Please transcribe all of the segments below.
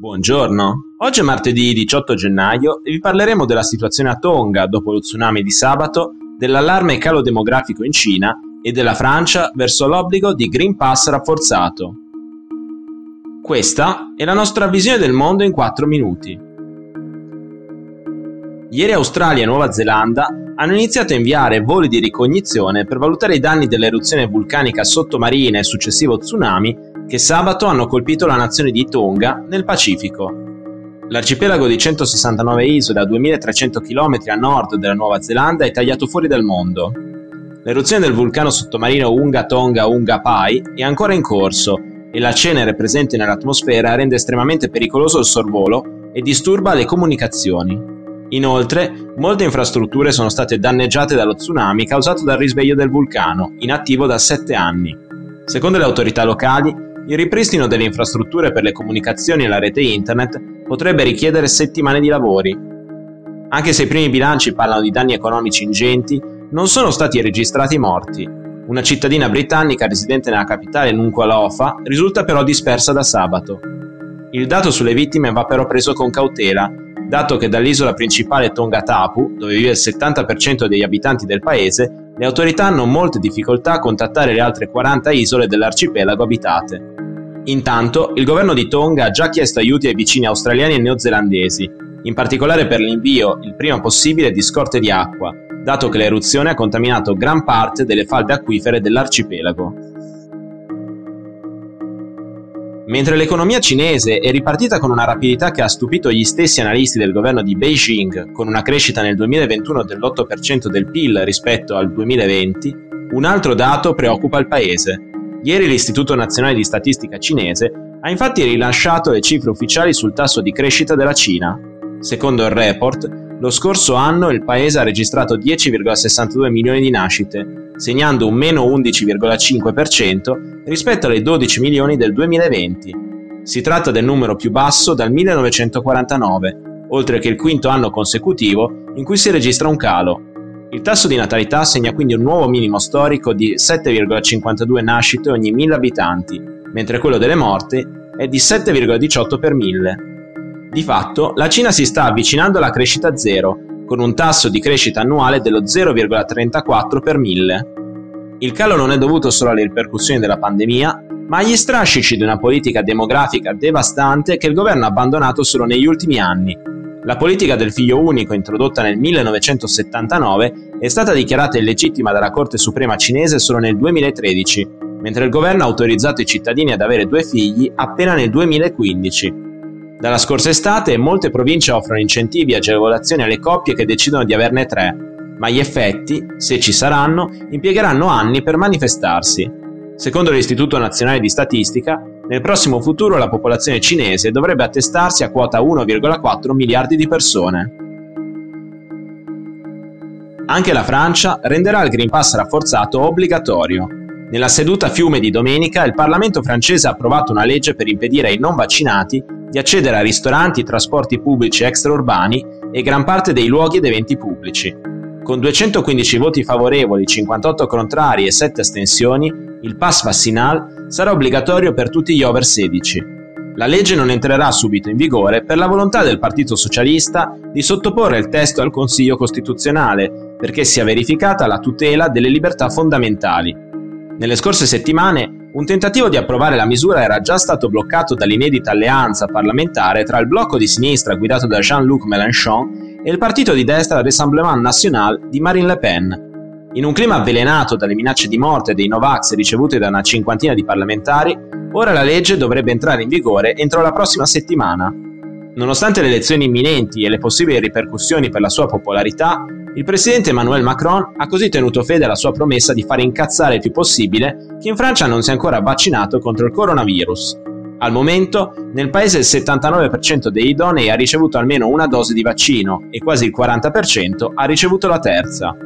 Buongiorno, oggi è martedì 18 gennaio e vi parleremo della situazione a Tonga dopo lo tsunami di sabato, dell'allarme calo demografico in Cina e della Francia verso l'obbligo di Green Pass rafforzato. Questa è la nostra visione del mondo in 4 minuti. Ieri Australia e Nuova Zelanda hanno iniziato a inviare voli di ricognizione per valutare i danni dell'eruzione vulcanica sottomarina e successivo tsunami che sabato hanno colpito la nazione di Tonga nel Pacifico. L'arcipelago di 169 isole a 2300 km a nord della Nuova Zelanda è tagliato fuori dal mondo. L'eruzione del vulcano sottomarino Unga Tonga Unga Pai è ancora in corso e la cenere presente nell'atmosfera rende estremamente pericoloso il sorvolo e disturba le comunicazioni. Inoltre, molte infrastrutture sono state danneggiate dallo tsunami causato dal risveglio del vulcano, inattivo da 7 anni. Secondo le autorità locali, il ripristino delle infrastrutture per le comunicazioni e la rete internet potrebbe richiedere settimane di lavori. Anche se i primi bilanci parlano di danni economici ingenti, non sono stati registrati morti. Una cittadina britannica residente nella capitale Nuku'alofa risulta però dispersa da sabato. Il dato sulle vittime va però preso con cautela, dato che dall'isola principale Tonga Tapu, dove vive il 70% degli abitanti del paese, le autorità hanno molte difficoltà a contattare le altre 40 isole dell'arcipelago abitate. Intanto, il governo di Tonga ha già chiesto aiuti ai vicini australiani e neozelandesi, in particolare per l'invio il prima possibile di scorte di acqua, dato che l'eruzione ha contaminato gran parte delle falde acquifere dell'arcipelago. Mentre l'economia cinese è ripartita con una rapidità che ha stupito gli stessi analisti del governo di Beijing, con una crescita nel 2021 dell'8% del PIL rispetto al 2020, un altro dato preoccupa il paese. Ieri l'Istituto Nazionale di Statistica cinese ha infatti rilasciato le cifre ufficiali sul tasso di crescita della Cina. Secondo il report, lo scorso anno il paese ha registrato 10,62 milioni di nascite, segnando un meno 11,5% rispetto alle 12 milioni del 2020. Si tratta del numero più basso dal 1949, oltre che il quinto anno consecutivo in cui si registra un calo. Il tasso di natalità segna quindi un nuovo minimo storico di 7,52 nascite ogni 1000 abitanti, mentre quello delle morti è di 7,18 per 1000. Di fatto, la Cina si sta avvicinando alla crescita zero, con un tasso di crescita annuale dello 0,34 per mille. Il calo non è dovuto solo alle ripercussioni della pandemia, ma agli strascici di una politica demografica devastante che il governo ha abbandonato solo negli ultimi anni. La politica del figlio unico introdotta nel 1979 è stata dichiarata illegittima dalla Corte Suprema cinese solo nel 2013, mentre il governo ha autorizzato i cittadini ad avere due figli appena nel 2015. Dalla scorsa estate molte province offrono incentivi e agevolazioni alle coppie che decidono di averne tre, ma gli effetti, se ci saranno, impiegheranno anni per manifestarsi. Secondo l'Istituto Nazionale di Statistica, nel prossimo futuro la popolazione cinese dovrebbe attestarsi a quota 1,4 miliardi di persone. Anche la Francia renderà il Green Pass rafforzato obbligatorio. Nella seduta fiume di domenica il Parlamento francese ha approvato una legge per impedire ai non vaccinati di accedere a ristoranti, trasporti pubblici extraurbani e gran parte dei luoghi ed eventi pubblici. Con 215 voti favorevoli, 58 contrari e 7 astensioni, il pass vaccinal sarà obbligatorio per tutti gli over 16. La legge non entrerà subito in vigore per la volontà del Partito Socialista di sottoporre il testo al Consiglio Costituzionale perché sia verificata la tutela delle libertà fondamentali. Nelle scorse settimane un tentativo di approvare la misura era già stato bloccato dall'inedita alleanza parlamentare tra il blocco di sinistra guidato da Jean-Luc Mélenchon e il partito di destra Rassemblement National di Marine Le Pen. In un clima avvelenato dalle minacce di morte dei Novax ricevute da una cinquantina di parlamentari, ora la legge dovrebbe entrare in vigore entro la prossima settimana. Nonostante le elezioni imminenti e le possibili ripercussioni per la sua popolarità, il presidente Emmanuel Macron ha così tenuto fede alla sua promessa di fare incazzare il più possibile chi in Francia non si è ancora vaccinato contro il coronavirus. Al momento, nel paese il 79% degli idonei ha ricevuto almeno una dose di vaccino e quasi il 40% ha ricevuto la terza.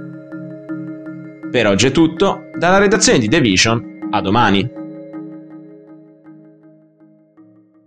Per oggi è tutto, dalla redazione di The Vision, a domani.